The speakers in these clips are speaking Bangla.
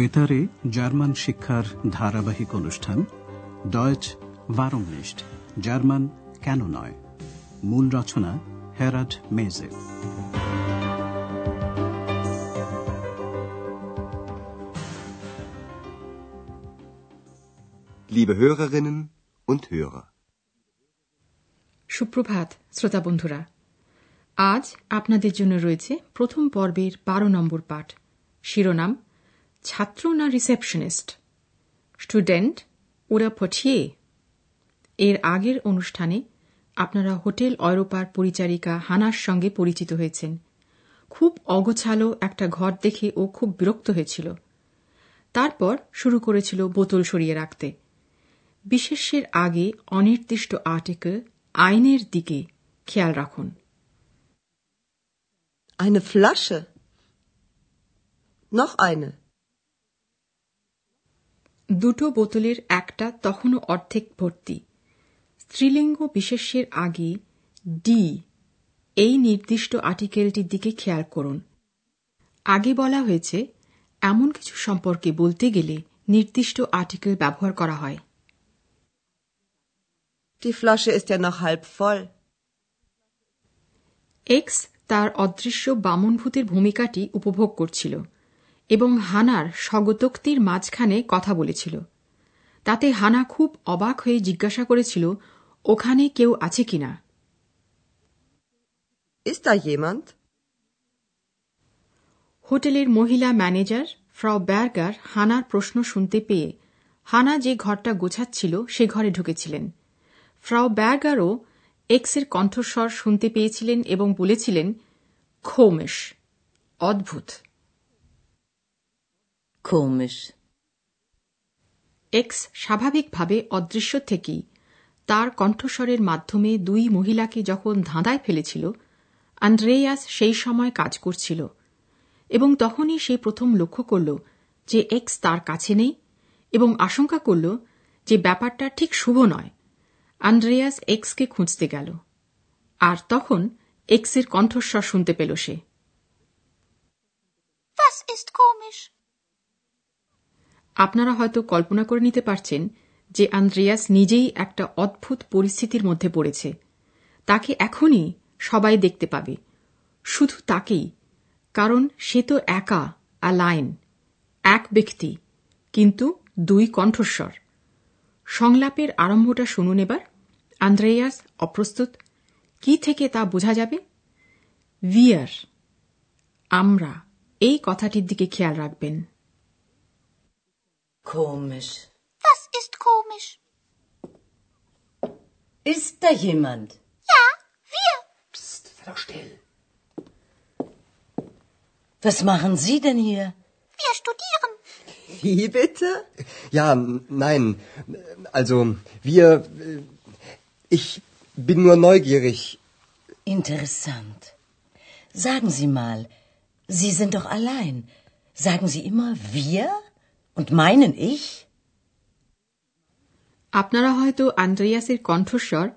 বেতারে জার্মান শিক্ষার ধারাবাহিক অনুষ্ঠান ডয়েচ ভারমনিস্ট জার্মান কেন নয়? মূল রচনা হেরাড মেজে। Liebe Hörerinnen und Hörer. সুপ্রভাত শ্রোতা বন্ধুরা। আজ আপনাদের জন্য রয়েছে প্রথম পর্বের বারো নম্বর পাঠ। শিরোনাম ছাত্র না রিসেপশনিস্ট স্টুডেন্ট ওরা পঠিয়ে। এর আগের অনুষ্ঠানে আপনারা হোটেল অয়রোপার পরিচারিকা হানার সঙ্গে পরিচিত হয়েছেন। খুব অগোছালো একটা ঘর দেখে ও খুব বিরক্ত হয়েছিল। তারপর শুরু করেছিল বোতল সরিয়ে রাখতে। বিশেষের আগে অনির্দিষ্ট আর্টিকেল আইনের দিকে খেয়াল রাখুন। Eine Flasche. Noch eine. দুটো বোতলের একটা তখনও অর্ধেক ভর্তি। স্ত্রীলিঙ্গ বিশেষ্যের আগে ডি এই নির্দিষ্ট আর্টিকেলটির দিকে খেয়াল করুন। আগে বলা হয়েছে এমন কিছু সম্পর্কে বলতে গেলে নির্দিষ্ট আর্টিকেল ব্যবহার করা হয়। Die Flasche ist ja noch halb voll. X তার অদৃশ্য বামনভূতের ভূমিকাটি উপভোগ করছিল। এবং হানার স্বগতোক্তির মাঝখানে কথা বলেছিল। তাতে হানা খুব অবাক হয়ে জিজ্ঞাসা করেছিল ওখানে কেউ আছে কিনা? হোটেলের মহিলা ম্যানেজার ফ্রাও ব্যার্গার হানার প্রশ্ন শুনতে পেয়ে হানা যে ঘরটা গোছাচ্ছিল সে ঘরে ঢুকেছিলেন। ফ্রাও ব্যার্গারও এক্সের কণ্ঠস্বর শুনতে পেয়েছিলেন এবং বলেছিলেন খোমেশ অদ্ভুত। Komisch. এক্স স্বাভাবিকভাবে অদৃশ্য থেকেই তার কণ্ঠস্বরের মাধ্যমে দুই মহিলাকে যখন ধাঁধায় ফেলেছিল আন্দ্রেয়াস সেই সময় কাজ করছিল এবং তখনই সে প্রথম লক্ষ্য করল যে এক্স তার কাছে নেই এবং আশঙ্কা করল যে ব্যাপারটা ঠিক শুভ নয় আন্দ্রেয়াস এক্সকে খুঁজতে গেল আর তখন এক্সের কণ্ঠস্বর শুনতে পেল সে Was ist komisch? আপনারা হয়তো কল্পনা করে নিতে পারছেন যে আন্দ্রেয়াস নিজেই একটা অদ্ভুত পরিস্থিতির মধ্যে পড়েছে। তাকে এখনই সবাই দেখতে পাবে। শুধু তাকেই, কারণ সে তো একা, অ্যালাইন, এক ব্যক্তি, কিন্তু দুই কণ্ঠস্বর। সংলাপের আরম্ভটা শুনুন এবার। আন্দ্রেয়াস অপ্রস্তুত, কি থেকে তা বোঝা যাবে? ভিয়ার, আমরা, এই কথাটির দিকে খেয়াল রাখবেন। Komisch. Was ist komisch? Ist da jemand? Ja, wir. Psst, sei doch still. Was machen Sie denn hier? Wir studieren. Wie bitte? Ja, nein. Also, wir. äh, Ich bin nur neugierig. Interessant. Sagen Sie mal, Sie sind doch allein. Sagen Sie immer wir und meinen ich? আপনারা হয়তো আন্দ্রেয়াসের কণ্ঠস্বর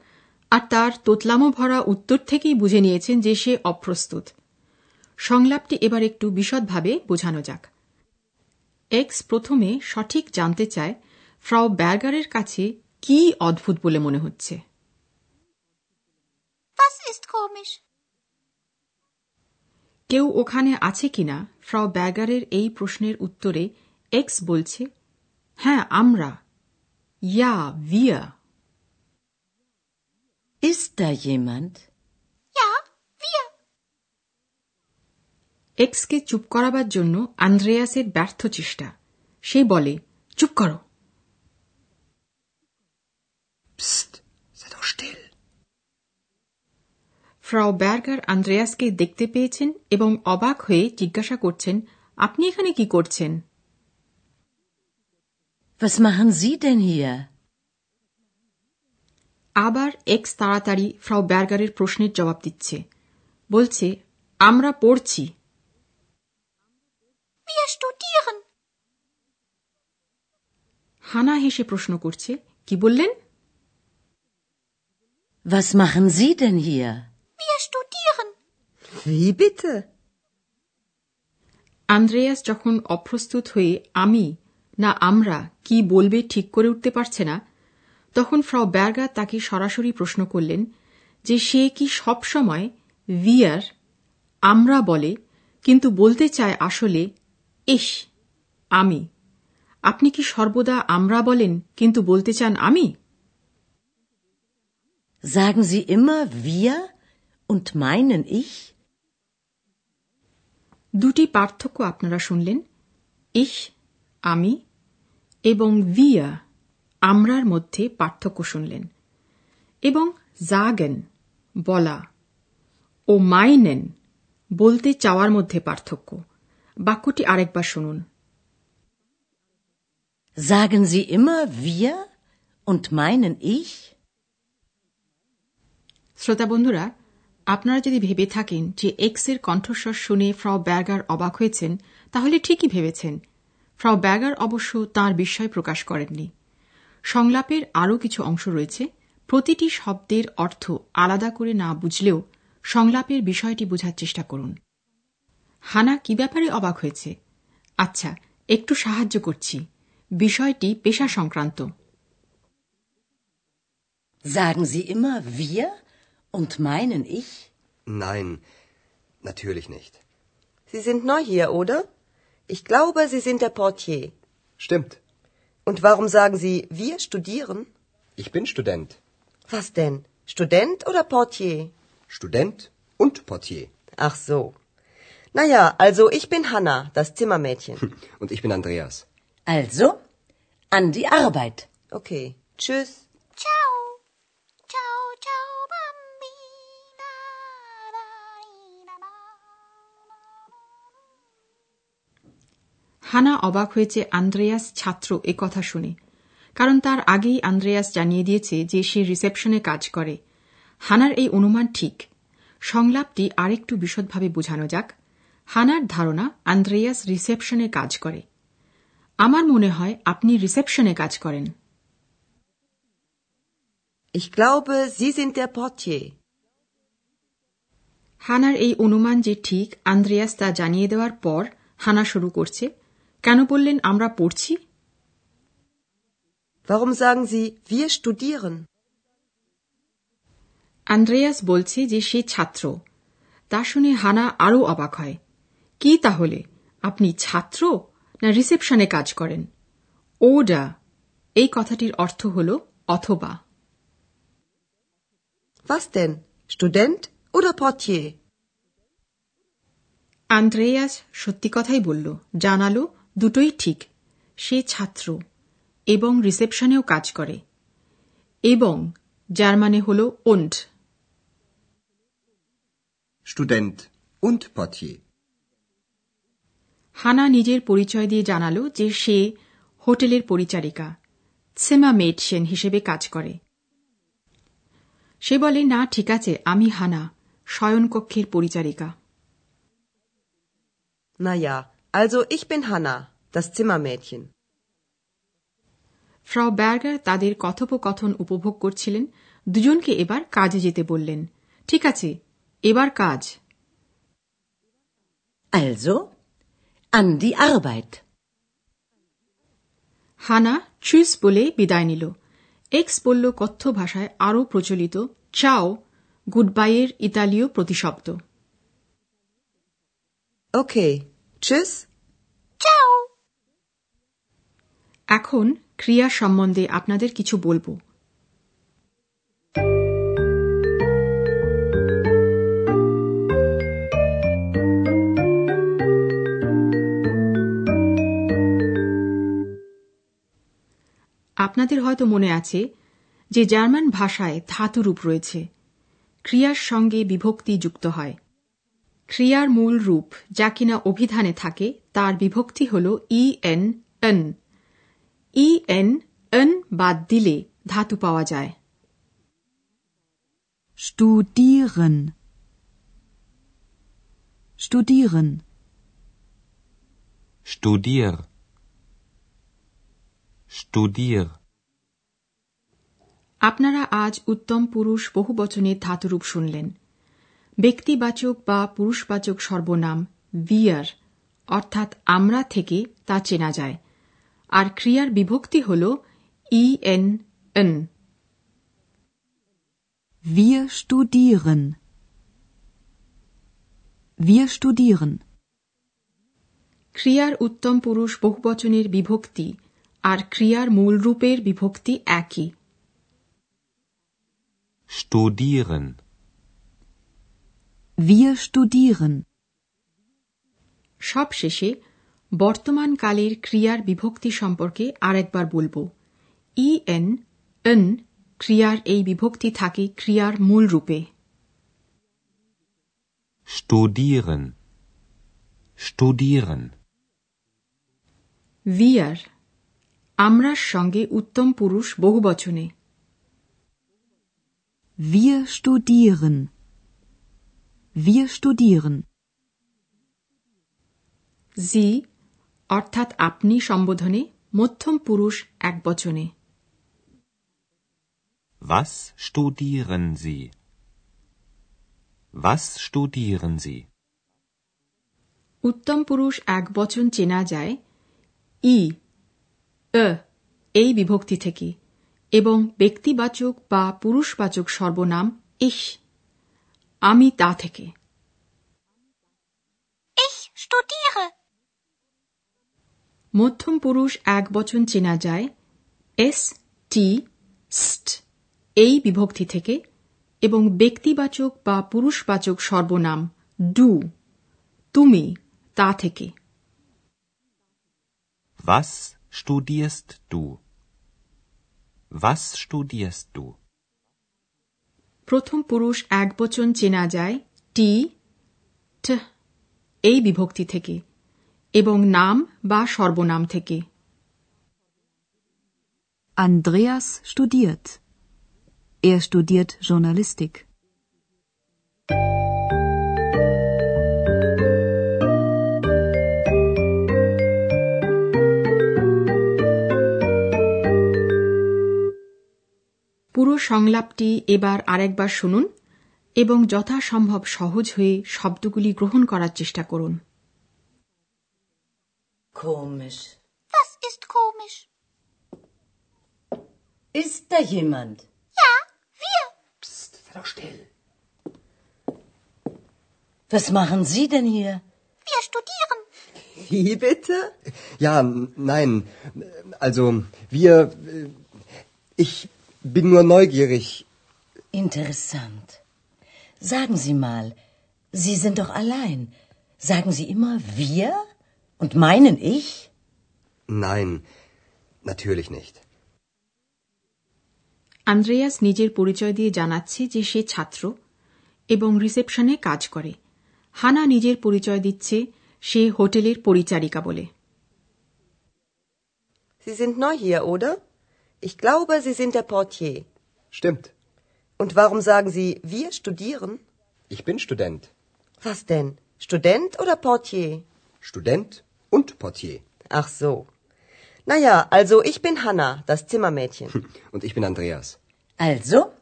আর তার তোতলামো ভরা উত্তর থেকেই বুঝে নিয়েছেন যে সে অপ্রস্তুত সংলাপটি এবার একটু বিশদভাবে বোঝানো যাক এক্স প্রথমে সঠিক জানতে চায় ফ্রাও ব্যার্গারের কাছে কি অদ্ভুত বলে মনে হচ্ছে? কেউ ওখানে আছে কিনা ফ্রাও ব্যাগারের এই প্রশ্নের উত্তরে এক্স বলছে হ্যাঁ আমরা ইয়া ভিয়া Ist da jemand? Ja, wir. এক্সকে চুপ করাবার জন্য আন্দ্রেয়াসের ব্যর্থ চেষ্টা। সে বলে চুপ করো। Psst, sei doch ফ্রাও ব্যার্গার আন্দ্রেয়াসকে দেখতে পেয়েছেন এবং অবাক হয়ে জিজ্ঞাসা করছেন আপনি এখানে কি করছেন? Was machen Sie denn hier? আবার এক্স তাড়াতাড়ি ফ্রাও ব্যার্গারের প্রশ্নের জবাব দিচ্ছে বলছে আমরা পড়ছি Wir studieren. হানা হেসে প্রশ্ন করছে কি বললেন Was machen Sie denn hier? Wir studieren. Wie bitte? Andreas যখন অপ্রস্তুত হয়ে আমি না আমরা কি বলবে ঠিক করে উঠতে পারছে না? তখন ফ্রাও ব্যার্গা তাকে সরাসরি প্রশ্ন করলেন যে সে কি সবসময় ভিয়ার আমরা বলে কিন্তু বলতে চায় আসলে ইস আমি আপনি কি সর্বদা আমরা বলেন কিন্তু বলতে চান আমি Sagen Sie immer wir und meinen ich? দুটি পার্থক্য আপনারা শুনলেন। ইস আমি এবং ভিয়া আমরার মধ্যে পার্থক্য শুনলেন। এবং জাগেন বলা। ও মাইনেন বলতে চাওয়ার মধ্যে পার্থক্য। বাক্যটি আরেকবার শুনুন। Sagen Sie immer wir und meinen ich? শ্রোতা বন্ধুরা আপনারা যদি ভেবে থাকেন যে এক্সের কণ্ঠস্বর শুনে ফ্র ব্যাগার অবাক হয়েছেন তাহলে ঠিকই ভেবেছেন। ফ্রাও ব্যাগার অবশ্য তার বিস্ময় প্রকাশ করেননি সংলাপের আরও কিছু অংশ রয়েছে প্রতিটি শব্দের অর্থ আলাদা করে না বুঝলেও সংলাপের বিষয়টি বোঝার চেষ্টা করুন হানা কি ব্যাপারে অবাক হয়েছে আচ্ছা একটু সাহায্য করছি বিষয়টি পেশা সংক্রান্ত Sagen Sie immer wir und meinen ich? Nein, natürlich nicht. Sie sind neu hier, oder? Ich glaube, Sie sind der Portier. Stimmt. Und warum sagen Sie, wir studieren? Ich bin Student. Was denn? Student oder Portier? Student und Portier. Ach so. Naja, also ich bin Hanna, das Zimmermädchen. Und ich bin Andreas. Also, an die Arbeit. Okay. Tschüss. হানা অবাক হয়েছে আন্দ্রেয়াস ছাত্র এ কথা শুনে। কারণ তার আগেই আন্দ্রেয়াস জানিয়ে দিয়েছে যে সে রিসেপশনে কাজ করে। হানার এই অনুমান ঠিক। সংলাপটি আরেকটু বিশদভাবে বোঝানো যাক। হানার ধারণা আন্দ্রেয়াস রিসেপশনে কাজ করে। আমার মনে হয় আপনি রিসেপশনে কাজ করেন। Ich glaube, Sie sind der Portier. হানার এই অনুমান যে ঠিক আন্দ্রেয়াস তা জানিয়ে দেওয়ার পর হানা শুরু করছে। কেন বললেন আমরা পড়ছি? Warum sagen Sie, wir studieren? Andreas বলছে যে সে ছাত্র। তা শুনে হানা আরও অবাক হয়। কি তাহলে? আপনি ছাত্র না রিসেপশনে কাজ করেন? ওডা। এই কথাটির অর্থ হল অথবা। Was denn? Student oder Portier? Andreas সত্যি কথাই বলল জানালো দুটোই ঠিক। সে ছাত্র এবং রিসেপশনেও কাজ করে। এবং যার মানে হল ওন্ড und Portier. হানা নিজের পরিচয় দিয়ে জানালো যে সে হোটেলের পরিচারিকা সেমা মেডসেন হিসেবে কাজ করে। সে বলে না ঠিক আছে আমি হানা শয়নকক্ষের পরিচারিকা। Naja, also ich bin Hanna, das Zimmermädchen. ফ্রাও ব্যার্গার তাদের কথোপকথন উপভোগ করছিলেন দুজনকে এবার কাজে যেতে বললেন ঠিক আছে এবার কাজ Also, an die Arbeit. হানা চুইস বলে বিদায় নিল এক্স বলল কথ্য ভাষায় আরও প্রচলিত চাও গুড বাইয়ের ইতালীয় প্রতিশব্দ Okay. Tschüss. Ciao. এখন ক্রিয়া সম্বন্ধে আপনাদের কিছু বলব আপনাদের হয়তো মনে আছে যে জার্মান ভাষায় ধাতুরূপ রয়েছে ক্রিয়ার সঙ্গে বিভক্তি যুক্ত হয় ক্রিয়ার মূল রূপ যা কিনা অভিধানে থাকে তার বিভক্তি হল E N N E N N বাদ দিলে ধাতু পাওয়া যায় Studieren. Studieren. Studier. Studier. আপনারা আজ উত্তম পুরুষ বহু বহুবচনের ধাতুরূপ শুনলেন ব্যক্তিবাচক বা পুরুষবাচক সর্বনাম ভিয়ার অর্থাৎ আমরা থেকে তা চেনা যায় আর ক্রিয়ার বিভক্তি হল E N N Wir studieren. Wir studieren. ক্রিয়ার উত্তম পুরুষ বহুবচনের বিভক্তি আর ক্রিয়ার মূল রূপের বিভক্তি একই Studieren. Wir studieren. সবশেষে বর্তমান কালের ক্রিয়ার বিভক্তি সম্পর্কে আরেকবার বলব ই এন এন ক্রিয়ার এই বিভক্তি থাকে ক্রিয়ার মূল রূপে Studieren. Studieren. ভিয়ার আমরার সঙ্গে উত্তম পুরুষ বহুবচনে Wir studieren. Wir studieren. জি অর্থাৎ আপনি সম্বোধনে মধ্যম পুরুষ এক বচনে Was studieren Sie? Was studieren Sie? উত্তম পুরুষ এক বচন চেনা যায় ই অ এই বিভক্তি থেকে এবং ব্যক্তিবাচক বা পুরুষবাচক সর্বনাম ইস আমি তা থেকে Ich studiere. মধ্যম পুরুষ এক বচন চেনা যায় এস টি স্ট এই বিভক্তি থেকে এবং ব্যক্তিবাচক বা পুরুষবাচক সর্বনাম ডু তুমি তা থেকে Was studierst du? Was studierst du? প্রথম পুরুষ এক বচন চেনা যায়, টি ট এই বিভক্তি থেকে, এবং নাম বা সর্বনাম থেকে Andreas studiert. Er studiert Journalistik. পুরো সংলাপটি এবার আরেকবার শুনুন এবং যথাসম্ভব সহজ হয়ে শব্দগুলি গ্রহণ করার চেষ্টা করুন Komisch. Was ist komisch? Ist da jemand? Ja, wir. Psst, sei doch still. Was machen Sie denn hier? Wir studieren. Wie bitte? Ja, n- nein. Also, wir. äh, Ich bin nur neugierig. Interessant. Sagen Sie mal, Sie sind doch allein. Sagen Sie immer wir? Und meinen ich? Nein, natürlich nicht. Andreas নিজের পরিচয় দিয়ে জানাচ্ছে যে সে ছাত্র এবং রিসেপশনে কাজ করে হানা নিজের পরিচয় দিচ্ছে সে হোটেলের পরিচারিকা বলে Sie sind neu hier, oder? Ich glaube, Sie sind der Portier. Stimmt. Und warum sagen Sie, wir studieren? Ich bin Student. Was denn? Student oder Portier? Student und Portier. Ach so. Naja, also ich bin Hanna, das Zimmermädchen. Und ich bin Andreas. Also,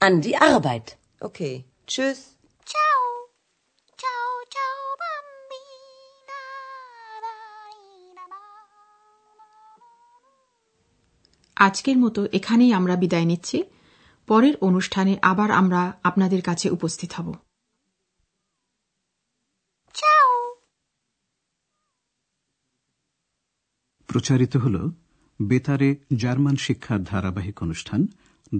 an die Arbeit. Okay. Tschüss. আজকের মতো এখানেই আমরা বিদায় নিচ্ছি। পরের অনুষ্ঠানে আবার আমরা আপনাদের কাছে উপস্থিত হব। প্রচারিত হল বেতারে জার্মান শিক্ষার ধারাবাহিক অনুষ্ঠান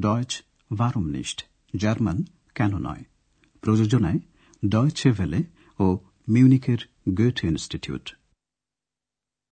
ডয়েচ ভারমনিস্ট জার্মান কেন নয়? প্রযোজনায় ডয়েচে ভেলে ও মিউনিকের গোয়েথ ইনস্টিটিউট